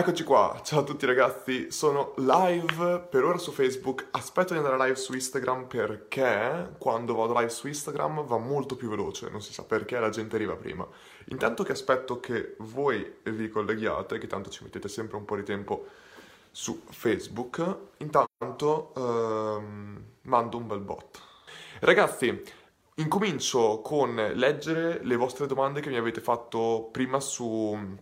Eccoci qua, ciao a tutti ragazzi, sono live per ora su Facebook, aspetto di andare live su Instagram perché quando vado live su Instagram va molto più veloce, non si sa perché la gente arriva prima. Intanto che aspetto che voi vi colleghiate, che tanto ci mettete sempre un po' di tempo su Facebook, intanto ehm, mando un bel bot. Ragazzi, incomincio con leggere le vostre domande che mi avete fatto prima su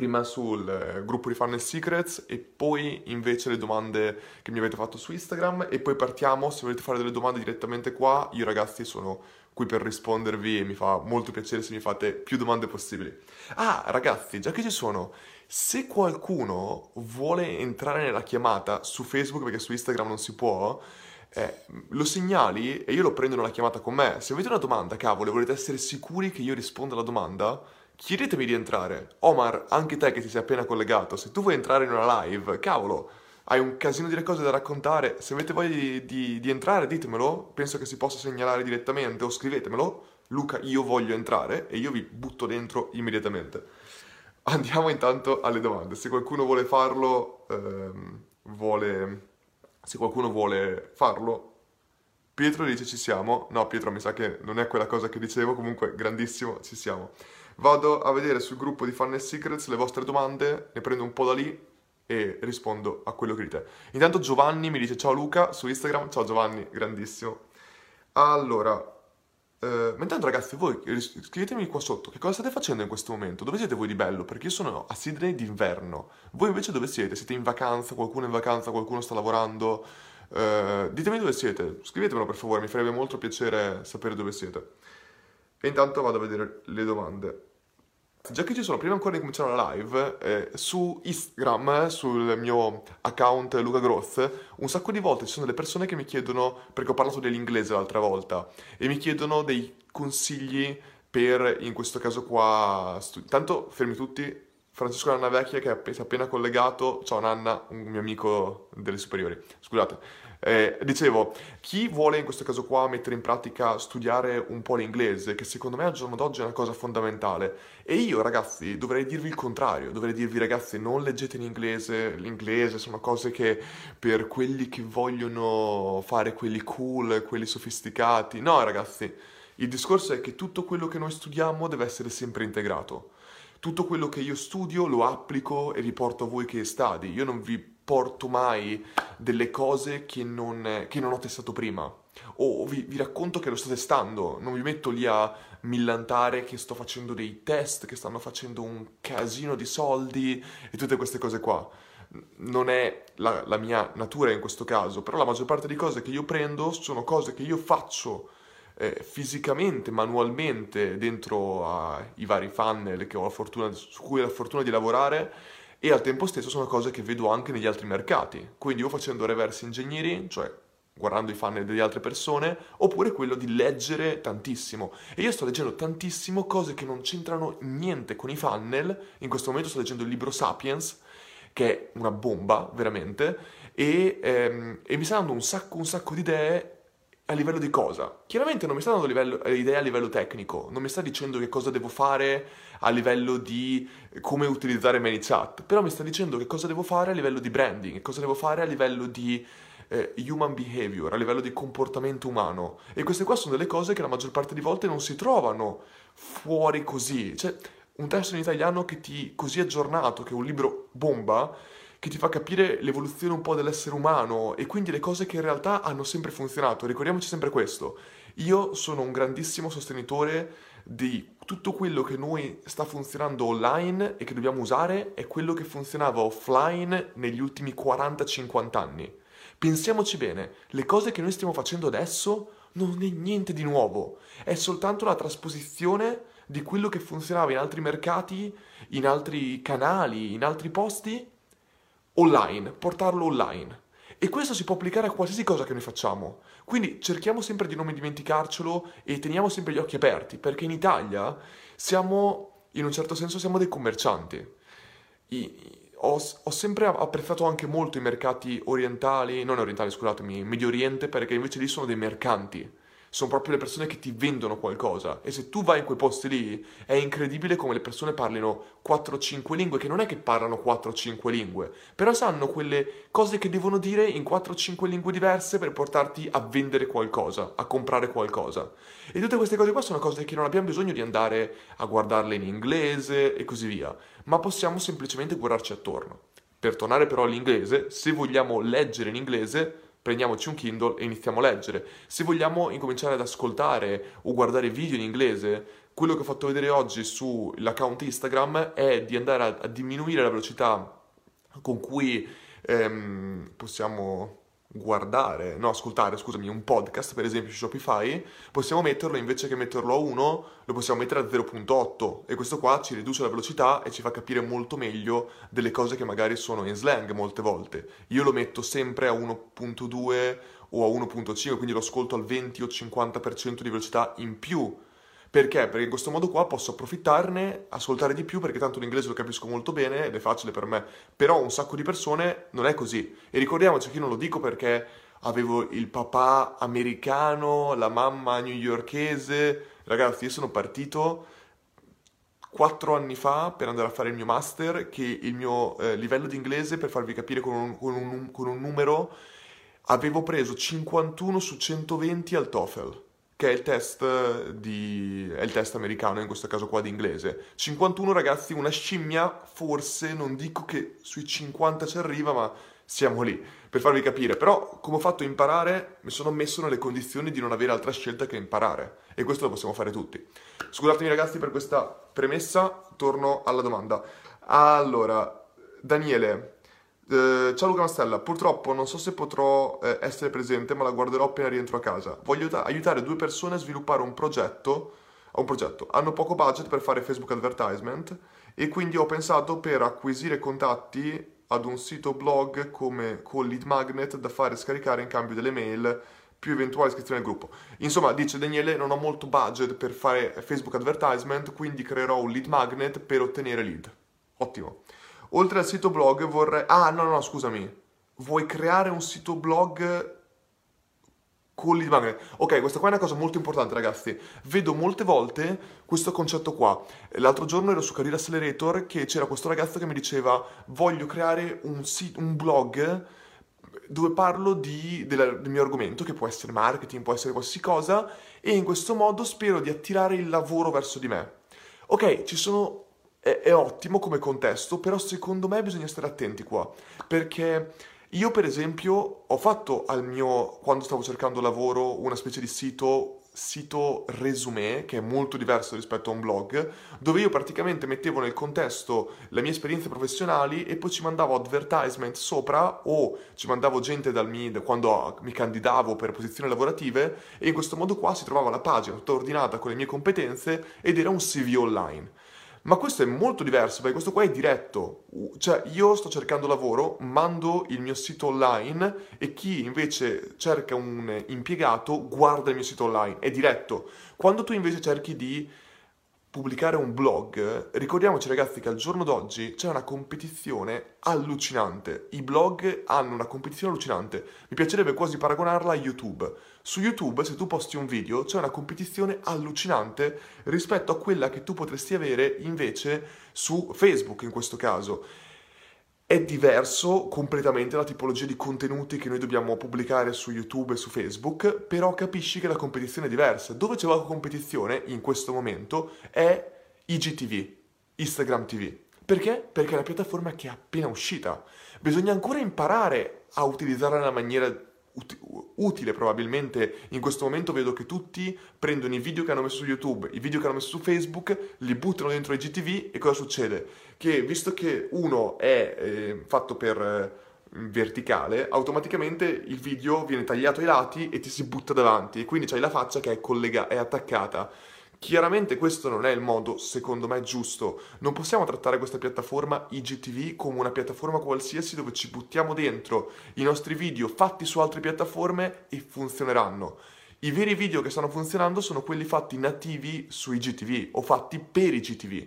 prima sul eh, gruppo di Funnel Secrets e poi invece le domande che mi avete fatto su Instagram e poi partiamo, se volete fare delle domande direttamente qua, io ragazzi sono qui per rispondervi e mi fa molto piacere se mi fate più domande possibili. Ah, ragazzi, già che ci sono, se qualcuno vuole entrare nella chiamata su Facebook perché su Instagram non si può, eh, lo segnali e io lo prendo nella chiamata con me. Se avete una domanda, cavolo, e volete essere sicuri che io risponda alla domanda, chiedetemi di entrare. Omar, anche te che ti sei appena collegato, se tu vuoi entrare in una live, cavolo, hai un casino di cose da raccontare, se avete voglia di, di, di entrare ditemelo, penso che si possa segnalare direttamente o scrivetemelo, Luca io voglio entrare e io vi butto dentro immediatamente. Andiamo intanto alle domande, se qualcuno vuole farlo, ehm, vuole... se qualcuno vuole farlo, Pietro dice ci siamo, no Pietro mi sa che non è quella cosa che dicevo, comunque grandissimo, ci siamo. Vado a vedere sul gruppo di Funnel Secrets le vostre domande, ne prendo un po' da lì e rispondo a quello che dite. Intanto Giovanni mi dice ciao Luca su Instagram, ciao Giovanni, grandissimo. Allora, eh, ma intanto ragazzi voi scrivetemi qua sotto che cosa state facendo in questo momento, dove siete voi di bello? Perché io sono a Sydney d'inverno, voi invece dove siete? Siete in vacanza, qualcuno è in vacanza, qualcuno sta lavorando? Eh, ditemi dove siete, scrivetemelo per favore, mi farebbe molto piacere sapere dove siete. E intanto vado a vedere le domande. Già che ci sono, prima ancora di cominciare la live, eh, su Instagram, sul mio account Luca Groth, un sacco di volte ci sono delle persone che mi chiedono, perché ho parlato dell'inglese l'altra volta, e mi chiedono dei consigli per, in questo caso qua, stu- tanto fermi tutti, Francesco Nanna Vecchia che si è appena collegato, ciao Nanna, un mio amico delle superiori, scusate, eh, dicevo, chi vuole in questo caso qua mettere in pratica studiare un po' l'inglese, che secondo me al giorno d'oggi è una cosa fondamentale, e io ragazzi dovrei dirvi il contrario, dovrei dirvi ragazzi non leggete in inglese, l'inglese sono cose che per quelli che vogliono fare quelli cool, quelli sofisticati, no ragazzi, il discorso è che tutto quello che noi studiamo deve essere sempre integrato. Tutto quello che io studio lo applico e riporto a voi che stadi. Io non vi porto mai delle cose che non, che non ho testato prima. O vi, vi, racconto che lo sto testando, non vi metto lì a millantare che sto facendo dei test, che stanno facendo un casino di soldi e tutte queste cose qua. Non è la, la mia natura in questo caso, però la maggior parte di cose che io prendo sono cose che io faccio eh, fisicamente, manualmente dentro ai vari funnel che ho la fortuna, su cui ho la fortuna di lavorare e al tempo stesso sono cose che vedo anche negli altri mercati. Quindi o facendo reverse engineering, cioè guardando i funnel delle altre persone, oppure quello di leggere tantissimo. E io sto leggendo tantissimo cose che non c'entrano niente con i funnel. In questo momento sto leggendo il libro Sapiens, che è una bomba, veramente, e, ehm, e mi sta dando un sacco, un sacco di idee a livello di cosa? Chiaramente non mi sta dando livello, eh, idee a livello tecnico, non mi sta dicendo che cosa devo fare a livello di come utilizzare ManyChat, però mi sta dicendo che cosa devo fare a livello di branding, cosa devo fare a livello di eh, human behavior, a livello di comportamento umano. E queste qua sono delle cose che la maggior parte di volte non si trovano fuori così. Cioè, un testo in italiano che ti così aggiornato, che è un libro bomba, che ti fa capire l'evoluzione un po' dell'essere umano e quindi le cose che in realtà hanno sempre funzionato. Ricordiamoci sempre questo. Io sono un grandissimo sostenitore di tutto quello che noi sta funzionando online e che dobbiamo usare è quello che funzionava offline negli ultimi 40-50 anni. Pensiamoci bene, le cose che noi stiamo facendo adesso non è niente di nuovo, è soltanto la trasposizione di quello che funzionava in altri mercati, in altri canali, in altri posti online, portarlo online. E questo si può applicare a qualsiasi cosa che noi facciamo. Quindi cerchiamo sempre di non dimenticarcelo e teniamo sempre gli occhi aperti, perché in Italia siamo, in un certo senso, siamo dei commercianti. I, ho, ho, sempre apprezzato anche molto i mercati orientali, non orientali, scusatemi, Medio Oriente, perché invece lì sono dei mercanti. Sono proprio le persone che ti vendono qualcosa. E se tu vai in quei posti lì, è incredibile come le persone parlino 4-5 lingue, che non è che parlano 4-5 lingue, però sanno quelle cose che devono dire in 4-5 lingue diverse per portarti a vendere qualcosa, a comprare qualcosa. E tutte queste cose qua sono cose che non abbiamo bisogno di andare a guardarle in inglese e così via, ma possiamo semplicemente guardarci attorno. Per tornare però all'inglese, se vogliamo leggere in inglese, prendiamoci un Kindle e iniziamo a leggere. Se vogliamo incominciare ad ascoltare o guardare video in inglese, quello che ho fatto vedere oggi sull'account Instagram è di andare a, a diminuire la velocità con cui ehm, possiamo guardare, no, ascoltare, scusami, un podcast, per esempio su Shopify, possiamo metterlo invece che metterlo a 1, lo possiamo mettere a 0.8 e questo qua ci riduce la velocità e ci fa capire molto meglio delle cose che magari sono in slang molte volte. Io lo metto sempre a 1.2 o a 1.5, quindi lo ascolto al 20 o 50% di velocità in più perché? Perché in questo modo qua posso approfittarne, ascoltare di più, perché tanto l'inglese lo capisco molto bene ed è facile per me. Però un sacco di persone non è così. E ricordiamoci che io non lo dico perché avevo il papà americano, la mamma newyorkese. Ragazzi, io sono partito quattro anni fa per andare a fare il mio master, che il mio eh, livello di inglese, per farvi capire con un, con, un, con un numero, avevo preso 51 su 120 al TOEFL che è il test di... è il test americano, in questo caso qua di inglese. 51 ragazzi, una scimmia, forse, non dico che sui 50 ci arriva, ma siamo lì, per farvi capire. Però, come ho fatto a imparare, mi sono messo nelle condizioni di non avere altra scelta che imparare. E questo lo possiamo fare tutti. Scusatemi ragazzi per questa premessa, torno alla domanda. Allora, Daniele, eh, ciao Luca Mastella, purtroppo non so se potrò eh, essere presente, ma la guarderò appena rientro a casa. Voglio da- aiutare due persone a sviluppare un progetto, un progetto. Hanno poco budget per fare Facebook advertisement e quindi ho pensato per acquisire contatti ad un sito blog come con Lead Magnet da fare scaricare in cambio delle mail più eventuali iscrizioni al gruppo. Insomma, dice Daniele, non ho molto budget per fare Facebook advertisement, quindi creerò un lead magnet per ottenere lead. Ottimo. Oltre al sito blog vorrei... Ah, no, no, scusami. Vuoi creare un sito blog con lead magnet? Ok, questa qua è una cosa molto importante, ragazzi. Vedo molte volte questo concetto qua. L'altro giorno ero su Career Accelerator che c'era questo ragazzo che mi diceva voglio creare un, sito, un blog dove parlo di, della, del mio argomento, che può essere marketing, può essere qualsiasi cosa, e in questo modo spero di attirare il lavoro verso di me. Ok, ci sono è, è ottimo come contesto, però secondo me bisogna stare attenti qua, perché io per esempio ho fatto al mio, quando stavo cercando lavoro, una specie di sito sito resume, che è molto diverso rispetto a un blog, dove io praticamente mettevo nel contesto le mie esperienze professionali e poi ci mandavo advertisement sopra o ci mandavo gente dal MID quando mi candidavo per posizioni lavorative e in questo modo qua si trovava la pagina tutta ordinata con le mie competenze ed era un CV online. Ma questo è molto diverso perché questo qua è diretto, cioè io sto cercando lavoro, mando il mio sito online e chi invece cerca un impiegato guarda il mio sito online, è diretto. Quando tu invece cerchi di pubblicare un blog, ricordiamoci ragazzi che al giorno d'oggi c'è una competizione allucinante. I blog hanno una competizione allucinante. Mi piacerebbe quasi paragonarla a YouTube. Su YouTube, se tu posti un video, c'è una competizione allucinante rispetto a quella che tu potresti avere invece su Facebook in questo caso è diverso completamente la tipologia di contenuti che noi dobbiamo pubblicare su YouTube e su Facebook, però capisci che la competizione è diversa. Dove c'è la competizione in questo momento è IGTV, Instagram TV. Perché? Perché è una piattaforma che è appena uscita. Bisogna ancora imparare a utilizzarla nella maniera utile probabilmente in questo momento vedo che tutti prendono i video che hanno messo su YouTube, i video che hanno messo su Facebook, li buttano dentro i GTV e cosa succede? Che visto che uno è eh, fatto per eh, verticale, automaticamente il video viene tagliato ai lati e ti si butta davanti e quindi c'hai la faccia che è, collega- è attaccata Chiaramente questo non è il modo, secondo me, giusto. Non possiamo trattare questa piattaforma IGTV come una piattaforma qualsiasi dove ci buttiamo dentro i nostri video fatti su altre piattaforme e funzioneranno. I veri video che stanno funzionando sono quelli fatti nativi su IGTV o fatti per IGTV.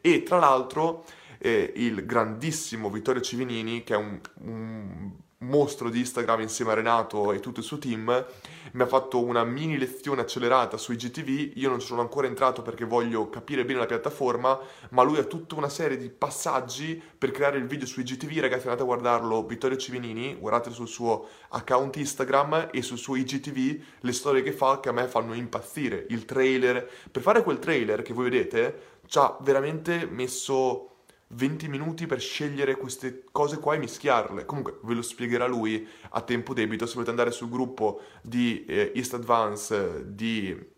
E tra l'altro eh, il grandissimo Vittorio Civinini, che è un, un mostro di Instagram insieme a Renato e tutto il suo team, mi ha fatto una mini lezione accelerata su IGTV, io non sono ancora entrato perché voglio capire bene la piattaforma, ma lui ha tutta una serie di passaggi per creare il video su IGTV, ragazzi andate a guardarlo, Vittorio Civinini, guardate sul suo account Instagram e sul suo IGTV le storie che fa che a me fanno impazzire, il trailer, per fare quel trailer che voi vedete ci ha veramente messo 20 minuti per scegliere queste cose qua e mischiarle. Comunque ve lo spiegherà lui a tempo debito. Se volete andare sul gruppo di eh, East Advance di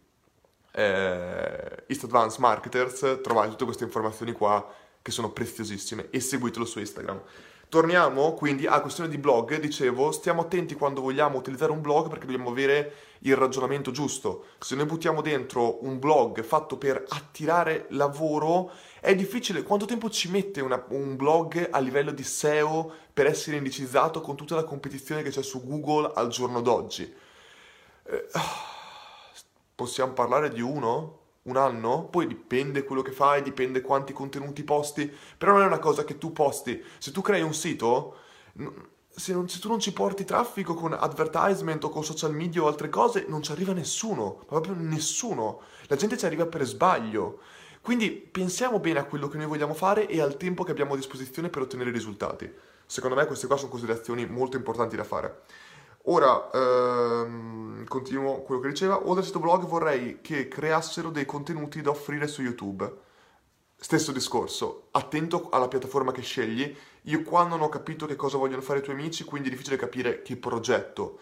eh, East Advance Marketers, trovate tutte queste informazioni qua che sono preziosissime e seguitelo su Instagram. Torniamo quindi a questione di blog, dicevo, stiamo attenti quando vogliamo utilizzare un blog perché dobbiamo avere il ragionamento giusto. Se noi buttiamo dentro un blog fatto per attirare lavoro, è difficile. Quanto tempo ci mette una, un blog a livello di SEO per essere indicizzato con tutta la competizione che c'è su Google al giorno d'oggi? Eh, possiamo parlare di uno? un anno, poi dipende quello che fai, dipende quanti contenuti posti, però non è una cosa che tu posti. Se tu crei un sito, se, non, se, tu non ci porti traffico con advertisement o con social media o altre cose, non ci arriva nessuno, proprio nessuno. La gente ci arriva per sbaglio. Quindi pensiamo bene a quello che noi vogliamo fare e al tempo che abbiamo a disposizione per ottenere risultati. Secondo me queste qua sono considerazioni molto importanti da fare. Ora, ehm, continuo quello che diceva, oltre al sito blog vorrei che creassero dei contenuti da offrire su YouTube. Stesso discorso, attento alla piattaforma che scegli. Io qua non ho capito che cosa vogliono fare i tuoi amici, quindi è difficile capire che progetto.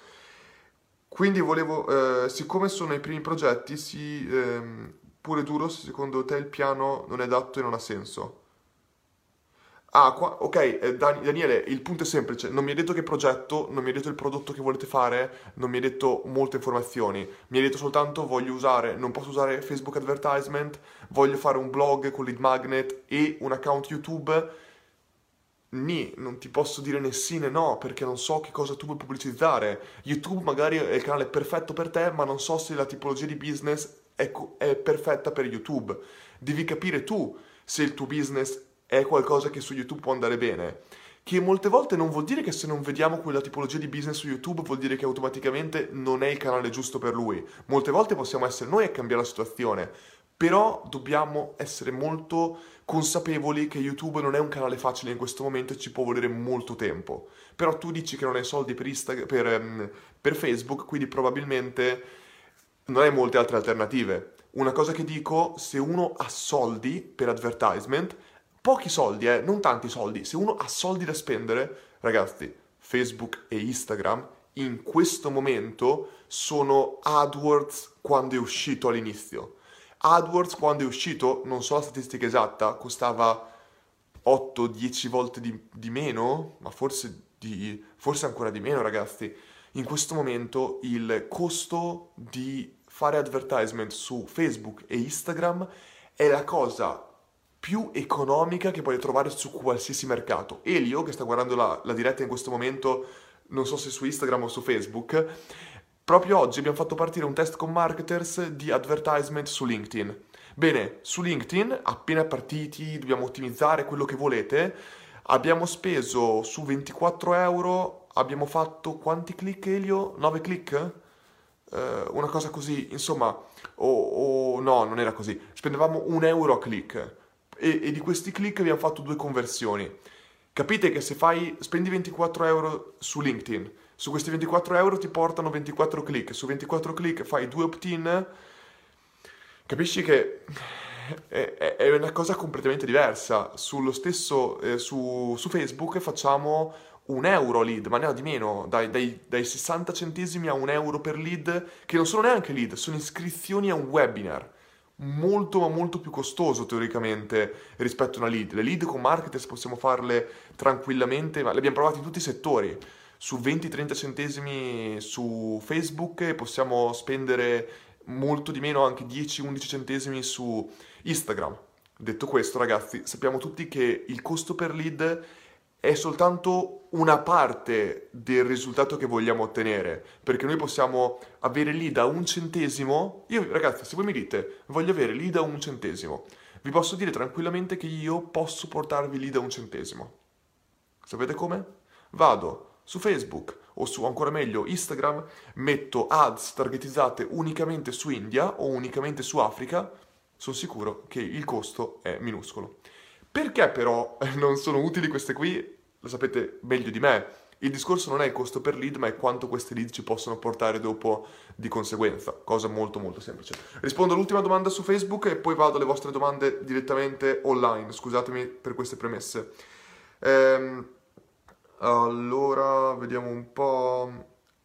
Quindi volevo, eh, siccome sono i primi progetti, sì, ehm, pure duro se secondo te il piano non è adatto e non ha senso. Ah, qua, ok, eh, Daniele, il punto è semplice, non mi hai detto che progetto, non mi hai detto il prodotto che volete fare, non mi hai detto molte informazioni, mi hai detto soltanto voglio usare, non posso usare Facebook Advertisement, voglio fare un blog con lead magnet e un account YouTube. Ni, non ti posso dire né sì né no, perché non so che cosa tu vuoi pubblicizzare. YouTube magari è il canale perfetto per te, ma non so se la tipologia di business è, è perfetta per YouTube. Devi capire tu se il tuo business è qualcosa che su YouTube può andare bene. Che molte volte non vuol dire che se non vediamo quella tipologia di business su YouTube vuol dire che automaticamente non è il canale giusto per lui. Molte volte possiamo essere noi a cambiare la situazione, però dobbiamo essere molto consapevoli che YouTube non è un canale facile in questo momento e ci può volere molto tempo. Però tu dici che non hai soldi per, Insta- per, um, per Facebook, quindi probabilmente non hai molte altre alternative. Una cosa che dico, se uno ha soldi per advertisement, pochi soldi, eh, non tanti soldi. Se uno ha soldi da spendere, ragazzi, Facebook e Instagram in questo momento sono AdWords quando è uscito all'inizio. AdWords quando è uscito, non so la statistica esatta, costava 8-10 volte di, di, meno, ma forse, di, forse ancora di meno ragazzi. In questo momento il costo di fare advertisement su Facebook e Instagram è la cosa più economica che puoi trovare su qualsiasi mercato. Elio, che sta guardando la, la diretta in questo momento, non so se su Instagram o su Facebook, proprio oggi abbiamo fatto partire un test con marketers di advertisement su LinkedIn. Bene, su LinkedIn, appena partiti, dobbiamo ottimizzare quello che volete. Abbiamo speso su 24 euro, abbiamo fatto quanti click Elio? 9 click? Uh, una cosa così, insomma, o oh, no, non era così. Spendevamo un euro a click e, e di questi click abbiamo fatto due conversioni. Capite che se fai, spendi 24 euro su LinkedIn, su questi 24 euro ti portano 24 click, su 24 click fai due opt-in, capisci che è, una cosa completamente diversa. Stesso, eh, su, su, Facebook facciamo un euro lead, ma ne ho di meno, dai, dai, dai 60 centesimi a un euro per lead, che non sono neanche lead, sono iscrizioni a un webinar molto ma molto più costoso teoricamente rispetto a una lead. Le lead con marketers possiamo farle tranquillamente, ma le abbiamo provate in tutti i settori. Su 20-30 centesimi su Facebook possiamo spendere molto di meno, anche 10-11 centesimi su Instagram. Detto questo, ragazzi, sappiamo tutti che il costo per lead è soltanto una parte del risultato che vogliamo ottenere, perché noi possiamo avere lì da un centesimo, io ragazzi se voi mi dite voglio avere lì da un centesimo, vi posso dire tranquillamente che io posso portarvi lì da un centesimo. Sapete come? Vado su Facebook o su ancora meglio Instagram, metto ads targetizzate unicamente su India o unicamente su Africa, sono sicuro che il costo è minuscolo. Perché però non sono utili queste qui? Lo sapete meglio di me. Il discorso non è il costo per lead, ma è quanto queste lead ci possono portare dopo di conseguenza. Cosa molto molto semplice. Rispondo all'ultima domanda su Facebook e poi vado alle vostre domande direttamente online. Scusatemi per queste premesse. Ehm, allora, vediamo un po'.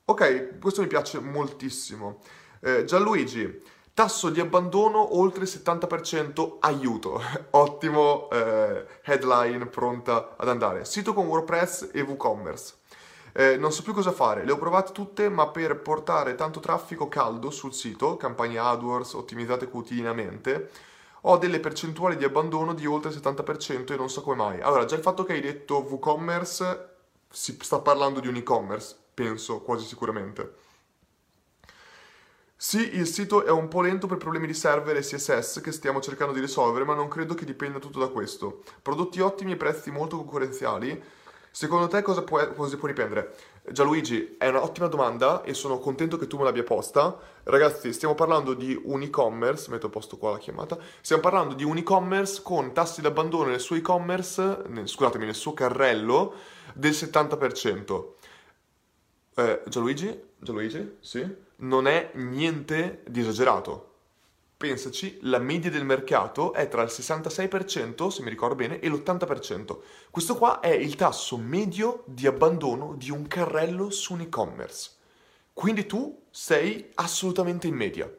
Ok, questo mi piace moltissimo. Eh, Gianluigi, tasso di abbandono oltre il 70%, aiuto. Ottimo eh, headline pronta ad andare. Sito con WordPress e WooCommerce. Eh, non so più cosa fare, le ho provate tutte, ma per portare tanto traffico caldo sul sito, campagne AdWords ottimizzate quotidianamente, ho delle percentuali di abbandono di oltre il 70% e non so come mai. Allora, già il fatto che hai detto WooCommerce, si sta parlando di un e-commerce, penso quasi sicuramente. Sì, il sito è un po' lento per problemi di server e CSS che stiamo cercando di risolvere, ma non credo che dipenda tutto da questo. Prodotti ottimi e prezzi molto concorrenziali Secondo te cosa, può, cosa può riprendere? Gianluigi, è un'ottima domanda e sono contento che tu me l'abbia posta. Ragazzi, stiamo parlando di un e-commerce, metto a posto qua la chiamata, stiamo parlando di un e-commerce con tassi di abbandono nel suo e-commerce, nel, scusatemi, nel suo carrello, del 70%. Eh, Gianluigi? Gianluigi? Sì? Non è niente di esagerato pensaci, la media del mercato è tra il 66%, se mi ricordo bene, e l'80%. Questo qua è il tasso medio di abbandono di un carrello su un e-commerce. Quindi tu sei assolutamente in media.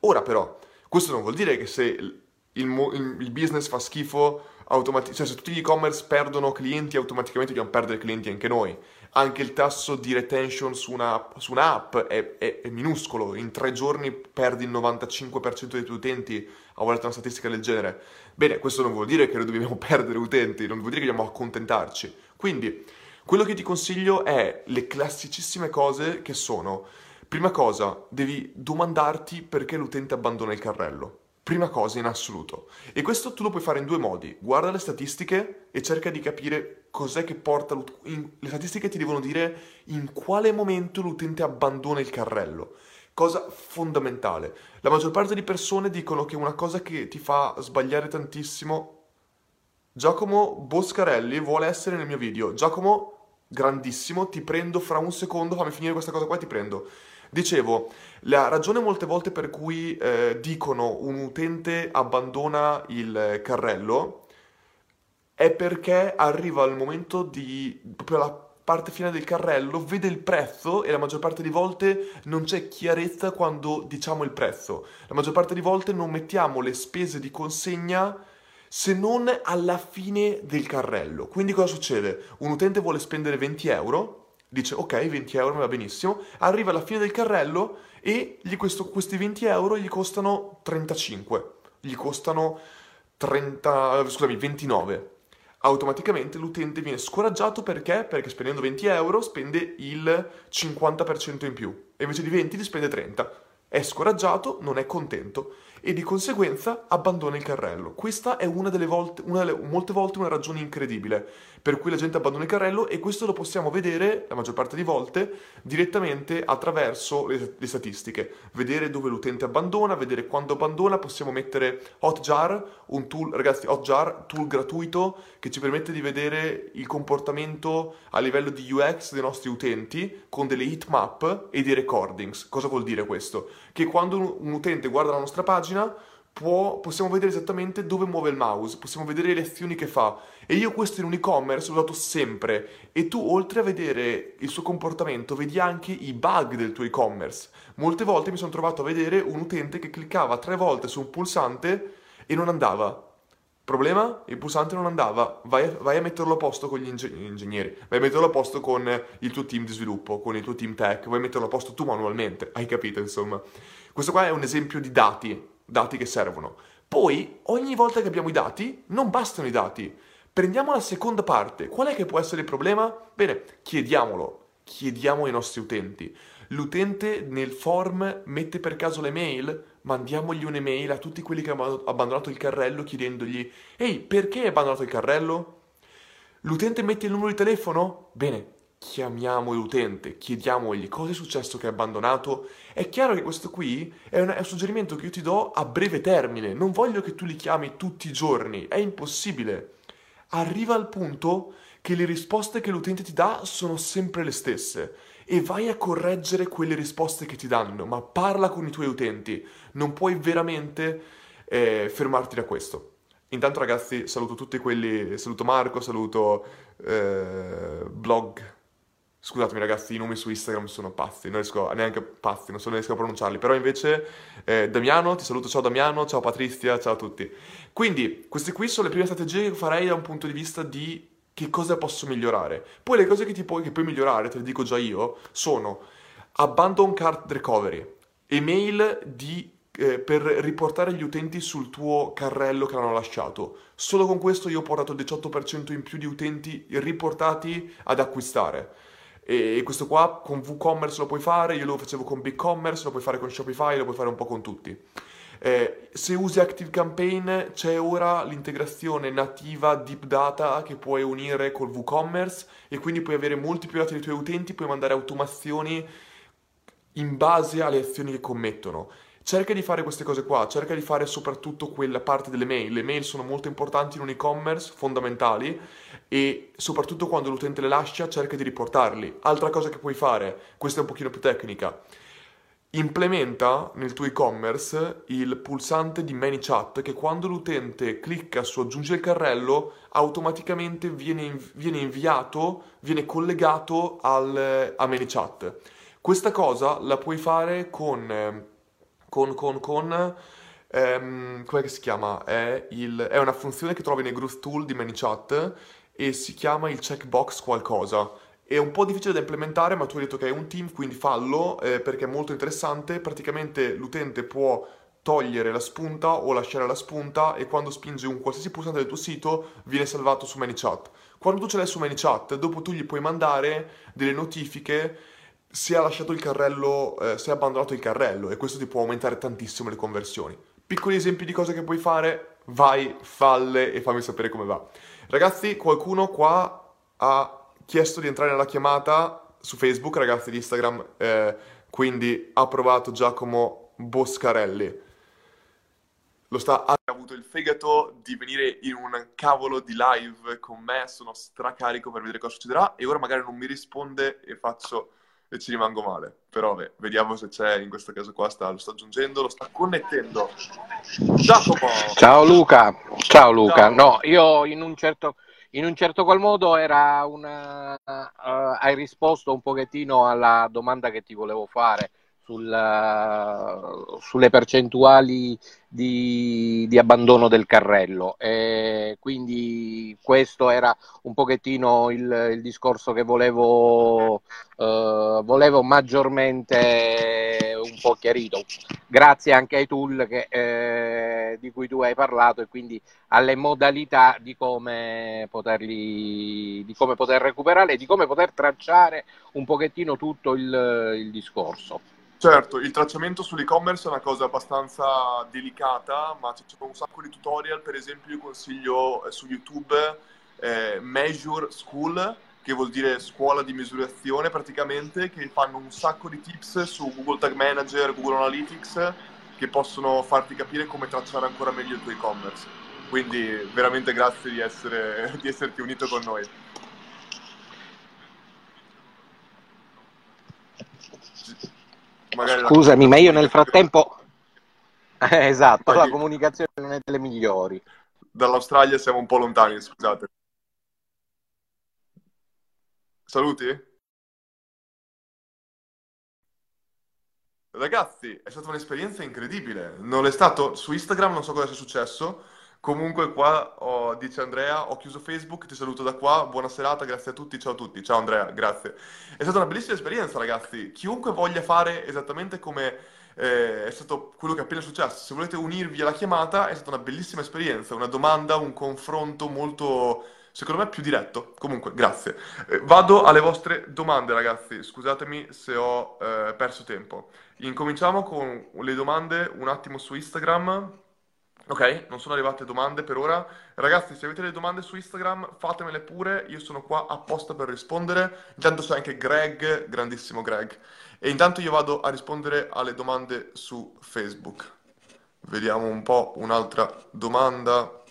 Ora però, questo non vuol dire che se il, il, il business fa schifo, automati- cioè se tutti gli e-commerce perdono clienti, automaticamente dobbiamo perdere clienti anche noi anche il tasso di retention su, una, su un'app è, è, è, minuscolo, in tre giorni perdi il 95% dei tuoi utenti a volte una statistica del genere. Bene, questo non vuol dire che noi dobbiamo perdere utenti, non vuol dire che dobbiamo accontentarci. Quindi, quello che ti consiglio è le classicissime cose che sono, prima cosa, devi domandarti perché l'utente abbandona il carrello. Prima cosa in assoluto. E questo tu lo puoi fare in due modi. Guarda le statistiche e cerca di capire cos'è che porta... In, le statistiche ti devono dire in quale momento l'utente abbandona il carrello. Cosa fondamentale. La maggior parte di persone dicono che una cosa che ti fa sbagliare tantissimo... Giacomo Boscarelli vuole essere nel mio video. Giacomo, grandissimo, ti prendo fra un secondo, fammi finire questa cosa qua e ti prendo. Dicevo, la ragione molte volte per cui eh, dicono un utente abbandona il carrello è perché arriva il momento di proprio la parte finale del carrello, vede il prezzo e la maggior parte di volte non c'è chiarezza quando diciamo il prezzo. La maggior parte di volte non mettiamo le spese di consegna se non alla fine del carrello. Quindi cosa succede? Un utente vuole spendere 20 euro, dice ok 20 euro va benissimo, arriva alla fine del carrello e questo, questi 20 euro gli costano 35, gli costano 30, scusami 29. Automaticamente l'utente viene scoraggiato perché? Perché spendendo 20 euro spende il 50% in più e invece di 20 li spende 30. È scoraggiato, non è contento e di conseguenza abbandona il carrello. Questa è una delle volte, una delle, molte volte una ragione incredibile per cui la gente abbandona il carrello e questo lo possiamo vedere, la maggior parte di volte, direttamente attraverso le, le statistiche. Vedere dove l'utente abbandona, vedere quando abbandona, possiamo mettere Hotjar, un tool, ragazzi, Hotjar, tool gratuito che ci permette di vedere il comportamento a livello di UX dei nostri utenti con delle heatmap e dei recordings. Cosa vuol dire questo? Che quando un, utente guarda la nostra pagina pagina può, possiamo vedere esattamente dove muove il mouse, possiamo vedere le azioni che fa. E io questo in un e-commerce l'ho dato sempre. E tu, oltre a vedere il suo comportamento, vedi anche i bug del tuo e-commerce. Molte volte mi sono trovato a vedere un utente che cliccava tre volte su un pulsante e non andava. Problema? Il pulsante non andava. Vai, vai a metterlo a posto con gli inge- ingegneri, vai a metterlo a posto con il tuo team di sviluppo, con il tuo team tech, vai a metterlo a posto tu manualmente. Hai capito, insomma. Questo qua è un esempio di dati, dati che servono. Poi, ogni volta che abbiamo i dati, non bastano i dati. Prendiamo la seconda parte. Qual è che può essere il problema? Bene, chiediamolo. Chiediamo ai nostri utenti. L'utente nel form mette per caso le mail? Mandiamogli un'email a tutti quelli che hanno abbandonato il carrello chiedendogli Ehi, perché hai abbandonato il carrello? L'utente mette il numero di telefono? Bene, chiamiamo l'utente, chiediamogli cosa è successo che hai abbandonato, è chiaro che questo qui è un, è un, suggerimento che io ti do a breve termine, non voglio che tu li chiami tutti i giorni, è impossibile. Arriva al punto che le risposte che l'utente ti dà sono sempre le stesse e vai a correggere quelle risposte che ti danno, ma parla con i tuoi utenti, non puoi veramente eh, fermarti da questo. Intanto ragazzi saluto tutti quelli, saluto Marco, saluto eh, Blog, Scusatemi ragazzi, i nomi su Instagram sono pazzi, non riesco neanche pazzi, non so riesco a pronunciarli, però invece eh, Damiano, ti saluto, ciao Damiano, ciao Patrizia, ciao a tutti. Quindi, queste qui sono le prime strategie che farei da un punto di vista di che cosa posso migliorare. Poi le cose che, ti puoi, che puoi migliorare, te le dico già io, sono abandon card recovery, email di eh, per riportare gli utenti sul tuo carrello che hanno lasciato. Solo con questo io ho portato il 18% in più di utenti riportati ad acquistare. E questo qua con WooCommerce lo puoi fare, io lo facevo con BigCommerce, lo puoi fare con Shopify, lo puoi fare un po' con tutti. Eh, se usi ActiveCampaign c'è ora l'integrazione nativa Deep Data che puoi unire col WooCommerce e quindi puoi avere molti più dati dei tuoi utenti, puoi mandare automazioni in base alle azioni che commettono. Cerca di fare queste cose qua, cerca di fare soprattutto quella parte delle mail. Le mail sono molto importanti in un e-commerce, fondamentali, e soprattutto quando l'utente le lascia cerca di riportarli. Altra cosa che puoi fare, questa è un pochino più tecnica, implementa nel tuo e-commerce il pulsante di ManyChat che quando l'utente clicca su aggiungere il carrello automaticamente viene, viene inviato, viene collegato al, a ManyChat. Questa cosa la puoi fare con con, con, con ehm, come si chiama? È, il, è, una funzione che trovi nei Groove Tool di ManyChat e si chiama il checkbox qualcosa. È un po' difficile da implementare, ma tu hai detto che è un team, quindi fallo eh, perché è molto interessante. Praticamente l'utente può togliere la spunta o lasciare la spunta e quando spinge un qualsiasi pulsante del tuo sito viene salvato su ManyChat. Quando tu ce l'hai su ManyChat, dopo tu gli puoi mandare delle notifiche se ha lasciato il carrello, eh, se ha abbandonato il carrello e questo ti può aumentare tantissimo le conversioni. Piccoli esempi di cose che puoi fare, vai, falle e fammi sapere come va. Ragazzi, qualcuno qua ha chiesto di entrare nella chiamata su Facebook, ragazzi di Instagram, eh, quindi ha provato Giacomo Boscarelli. Lo sta, ha avuto il fegato di venire in un cavolo di live con me, sono stracarico per vedere cosa succederà e ora magari non mi risponde e faccio e ci rimango male. Però beh, vediamo se c'è, in questo caso qua sta, lo sta aggiungendo, lo sta connettendo. Giacomo! Ciao Luca, ciao Luca. Ciao. No, io in un certo, in un certo qual modo era una, uh, hai risposto un pochettino alla domanda che ti volevo fare sul, sulle percentuali di, di, abbandono del carrello. E quindi questo era un pochettino il, il discorso che volevo, eh, volevo maggiormente un po' chiarito. Grazie anche ai tool che, di cui tu hai parlato e quindi alle modalità di come, poterli, di come poter recuperare e di come poter tracciare un pochettino tutto il, il discorso. Certo, il tracciamento sull'e-commerce è una cosa abbastanza delicata, ma c'è un sacco di tutorial, per esempio io consiglio eh, su YouTube eh, Measure School, che vuol dire scuola di misurazione praticamente, che fanno un sacco di tips su Google Tag Manager, Google Analytics, che possono farti capire come tracciare ancora meglio il tuo e-commerce. Quindi veramente grazie di, essere, di esserti unito con noi. Scusami, ma io nel frattempo... Eh, esatto, la comunicazione non è delle migliori. Dall'Australia siamo un po' lontani, scusate. Saluti? Ragazzi, è stata un'esperienza incredibile. Non è stato su Instagram, non so cosa sia successo. Comunque qua oh, dice Andrea, ho chiuso Facebook, ti saluto da qua, buona serata, grazie a tutti, ciao a tutti. Ciao Andrea, grazie. È stata una bellissima esperienza ragazzi, chiunque voglia fare esattamente come eh, è stato quello che è appena successo, se volete unirvi alla chiamata è stata una bellissima esperienza, una domanda, un confronto molto, secondo me, più diretto. Comunque, grazie. Eh, vado alle vostre domande ragazzi, scusatemi se ho eh, perso tempo. Incominciamo con le domande un attimo su Instagram. Ok, non sono arrivate domande per ora. Ragazzi, se avete delle domande su Instagram, fatemele pure, io sono qua apposta per rispondere. Intanto c'è anche Greg, grandissimo Greg. E intanto io vado a rispondere alle domande su Facebook. Vediamo un po' un'altra domanda.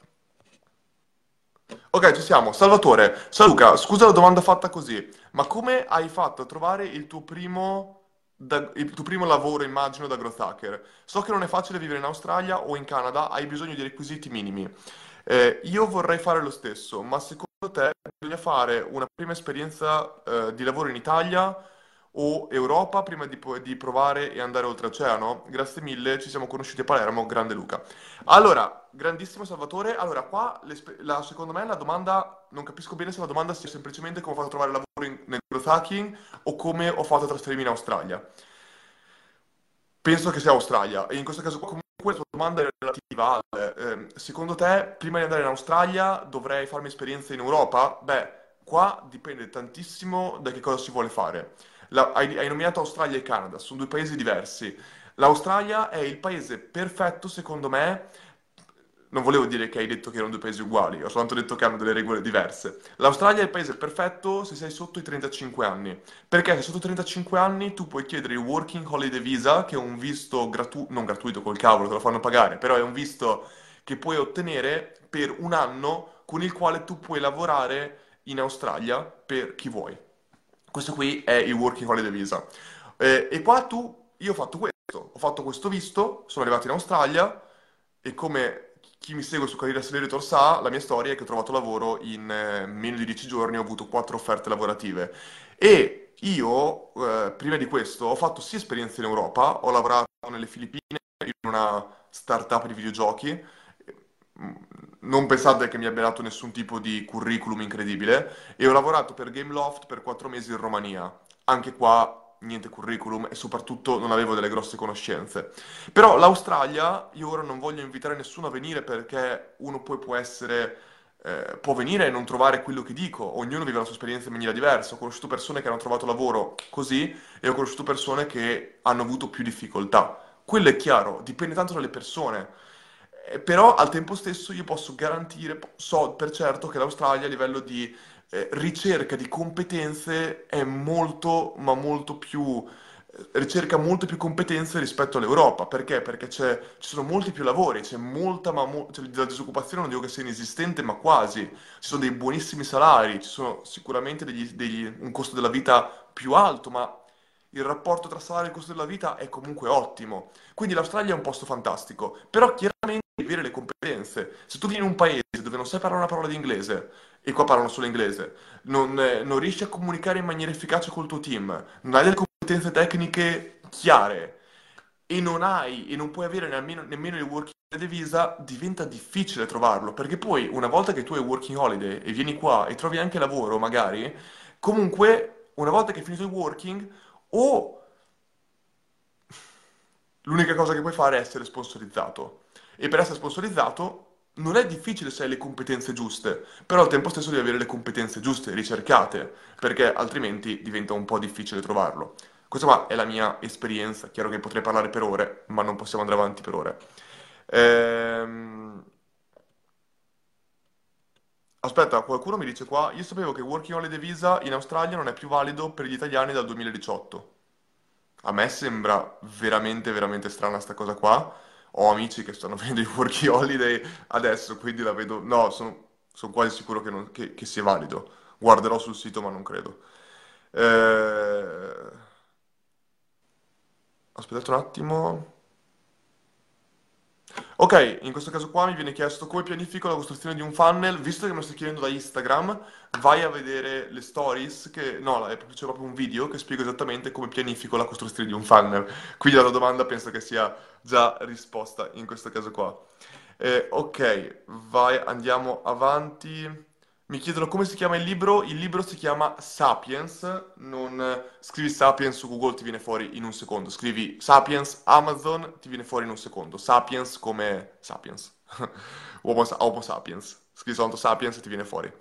Ok, ci siamo. Salvatore, ciao Luca, scusa la domanda fatta così, ma come hai fatto a trovare il tuo primo, da- il tuo primo lavoro, immagino, da growth hacker? So che non è facile vivere in Australia o in Canada, hai bisogno di requisiti minimi. Eh, io vorrei fare lo stesso, ma secondo te bisogna fare una prima esperienza, eh, di lavoro in Italia o Europa prima di, di provare e andare oltreoceano? Grazie mille, ci siamo conosciuti a Palermo, grande Luca. Allora, grandissimo Salvatore. Allora, qua la- secondo me la domanda, non capisco bene se la domanda sia semplicemente come ho fatto a trovare lavoro in- nel growth hacking o come ho fatto a trasferirmi in Australia. Penso che sia Australia e in questo caso comunque la tua domanda è relativa al, ehm, secondo te prima di andare in Australia dovrei farmi esperienza in Europa? Beh, qua dipende tantissimo da che cosa si vuole fare. La- hai, hai nominato Australia e Canada, sono due paesi diversi. L'Australia è il paese perfetto, secondo me. Non volevo dire che hai detto che erano due paesi uguali, ho soltanto detto che hanno delle regole diverse. L'Australia è il paese perfetto se sei sotto i 35 anni, perché se sotto i 35 anni tu puoi chiedere il Working Holiday Visa, che è un visto gratuito, non gratuito col cavolo, te lo fanno pagare, però è un visto che puoi ottenere per un anno con il quale tu puoi lavorare in Australia per chi vuoi. Questo qui è il Working Holiday Visa. Eh, e qua tu, io ho fatto questo, ho fatto questo visto, sono arrivato in Australia e come chi mi segue su Career Accelerator sa, la mia storia è che ho trovato lavoro in eh, meno di 10 giorni, ho avuto quattro offerte lavorative. E io, eh, prima di questo, ho fatto sì esperienze in Europa, ho lavorato nelle Filippine in una startup di videogiochi. Non pensate che mi abbia dato nessun tipo di curriculum incredibile. E ho lavorato per Gameloft per quattro mesi in Romania. Anche qua niente curriculum e soprattutto non avevo delle grosse conoscenze. Però l'Australia, io ora non voglio invitare nessuno a venire perché uno poi può essere, eh, può venire e non trovare quello che dico. Ognuno vive la sua esperienza in maniera diversa. Ho conosciuto persone che hanno trovato lavoro così e ho conosciuto persone che hanno avuto più difficoltà. Quello è chiaro, dipende tanto dalle persone. Eh, Però al tempo stesso io posso garantire, so per certo che l'Australia a livello di eh, ricerca di competenze è molto, ma molto più, eh, ricerca molte più competenze rispetto all'Europa. Perché? Perché ci sono molti più lavori, c'è molta, ma mo- cioè, la disoccupazione non dico che sia inesistente, ma quasi. Ci sono dei buonissimi salari, ci sono sicuramente degli- degli- un costo della vita più alto, ma il rapporto tra salario e costo della vita è comunque ottimo. Quindi l'Australia è un posto fantastico, però chiaramente competenze. Se tu vieni in un paese dove non sai parlare una parola di inglese, e qua parlano solo inglese, non, eh, non riesci a comunicare in maniera efficace col tuo team, non hai delle competenze tecniche chiare e non hai e non puoi avere nemmeno, nemmeno il working holiday visa, diventa difficile trovarlo, perché poi una volta che tu hai working holiday e vieni qua e trovi anche lavoro magari, comunque una volta che hai finito il working o L'unica cosa che puoi fare è essere sponsorizzato. E per essere sponsorizzato non è difficile se hai le competenze giuste, però al tempo stesso devi avere le competenze giuste, ricercate, perché altrimenti diventa un po' difficile trovarlo. Questa qua è la mia esperienza, chiaro che potrei parlare per ore, ma non possiamo andare avanti per ore. Ehm, Aspetta, qualcuno mi dice qua, io sapevo che Working Holiday Visa in Australia non è più valido per gli italiani dal 2018. A me sembra veramente, veramente strana sta cosa qua. Ho amici che stanno facendo i working holiday adesso, quindi la vedo... No, sono, sono quasi sicuro che, non- che- che sia valido. Guarderò sul sito, ma non credo. Eh, Aspettate un attimo. Ok, in questo caso qua mi viene chiesto come pianifico la costruzione di un funnel. Visto che me lo stai chiedendo da Instagram, vai a vedere le stories, che no, c'è proprio un video che spiega esattamente come pianifico la costruzione di un funnel. Quindi la tua domanda penso che sia già risposta in questo caso qua. Eh, ok, vai, andiamo avanti. Mi chiedono come si chiama il libro. Il libro si chiama Sapiens. Non scrivi Sapiens su Google, ti viene fuori in un secondo. Scrivi Sapiens Amazon, ti viene fuori in un secondo. Sapiens come Sapiens. Homo, Homo sapiens. Scrivi soltanto Sapiens e ti viene fuori.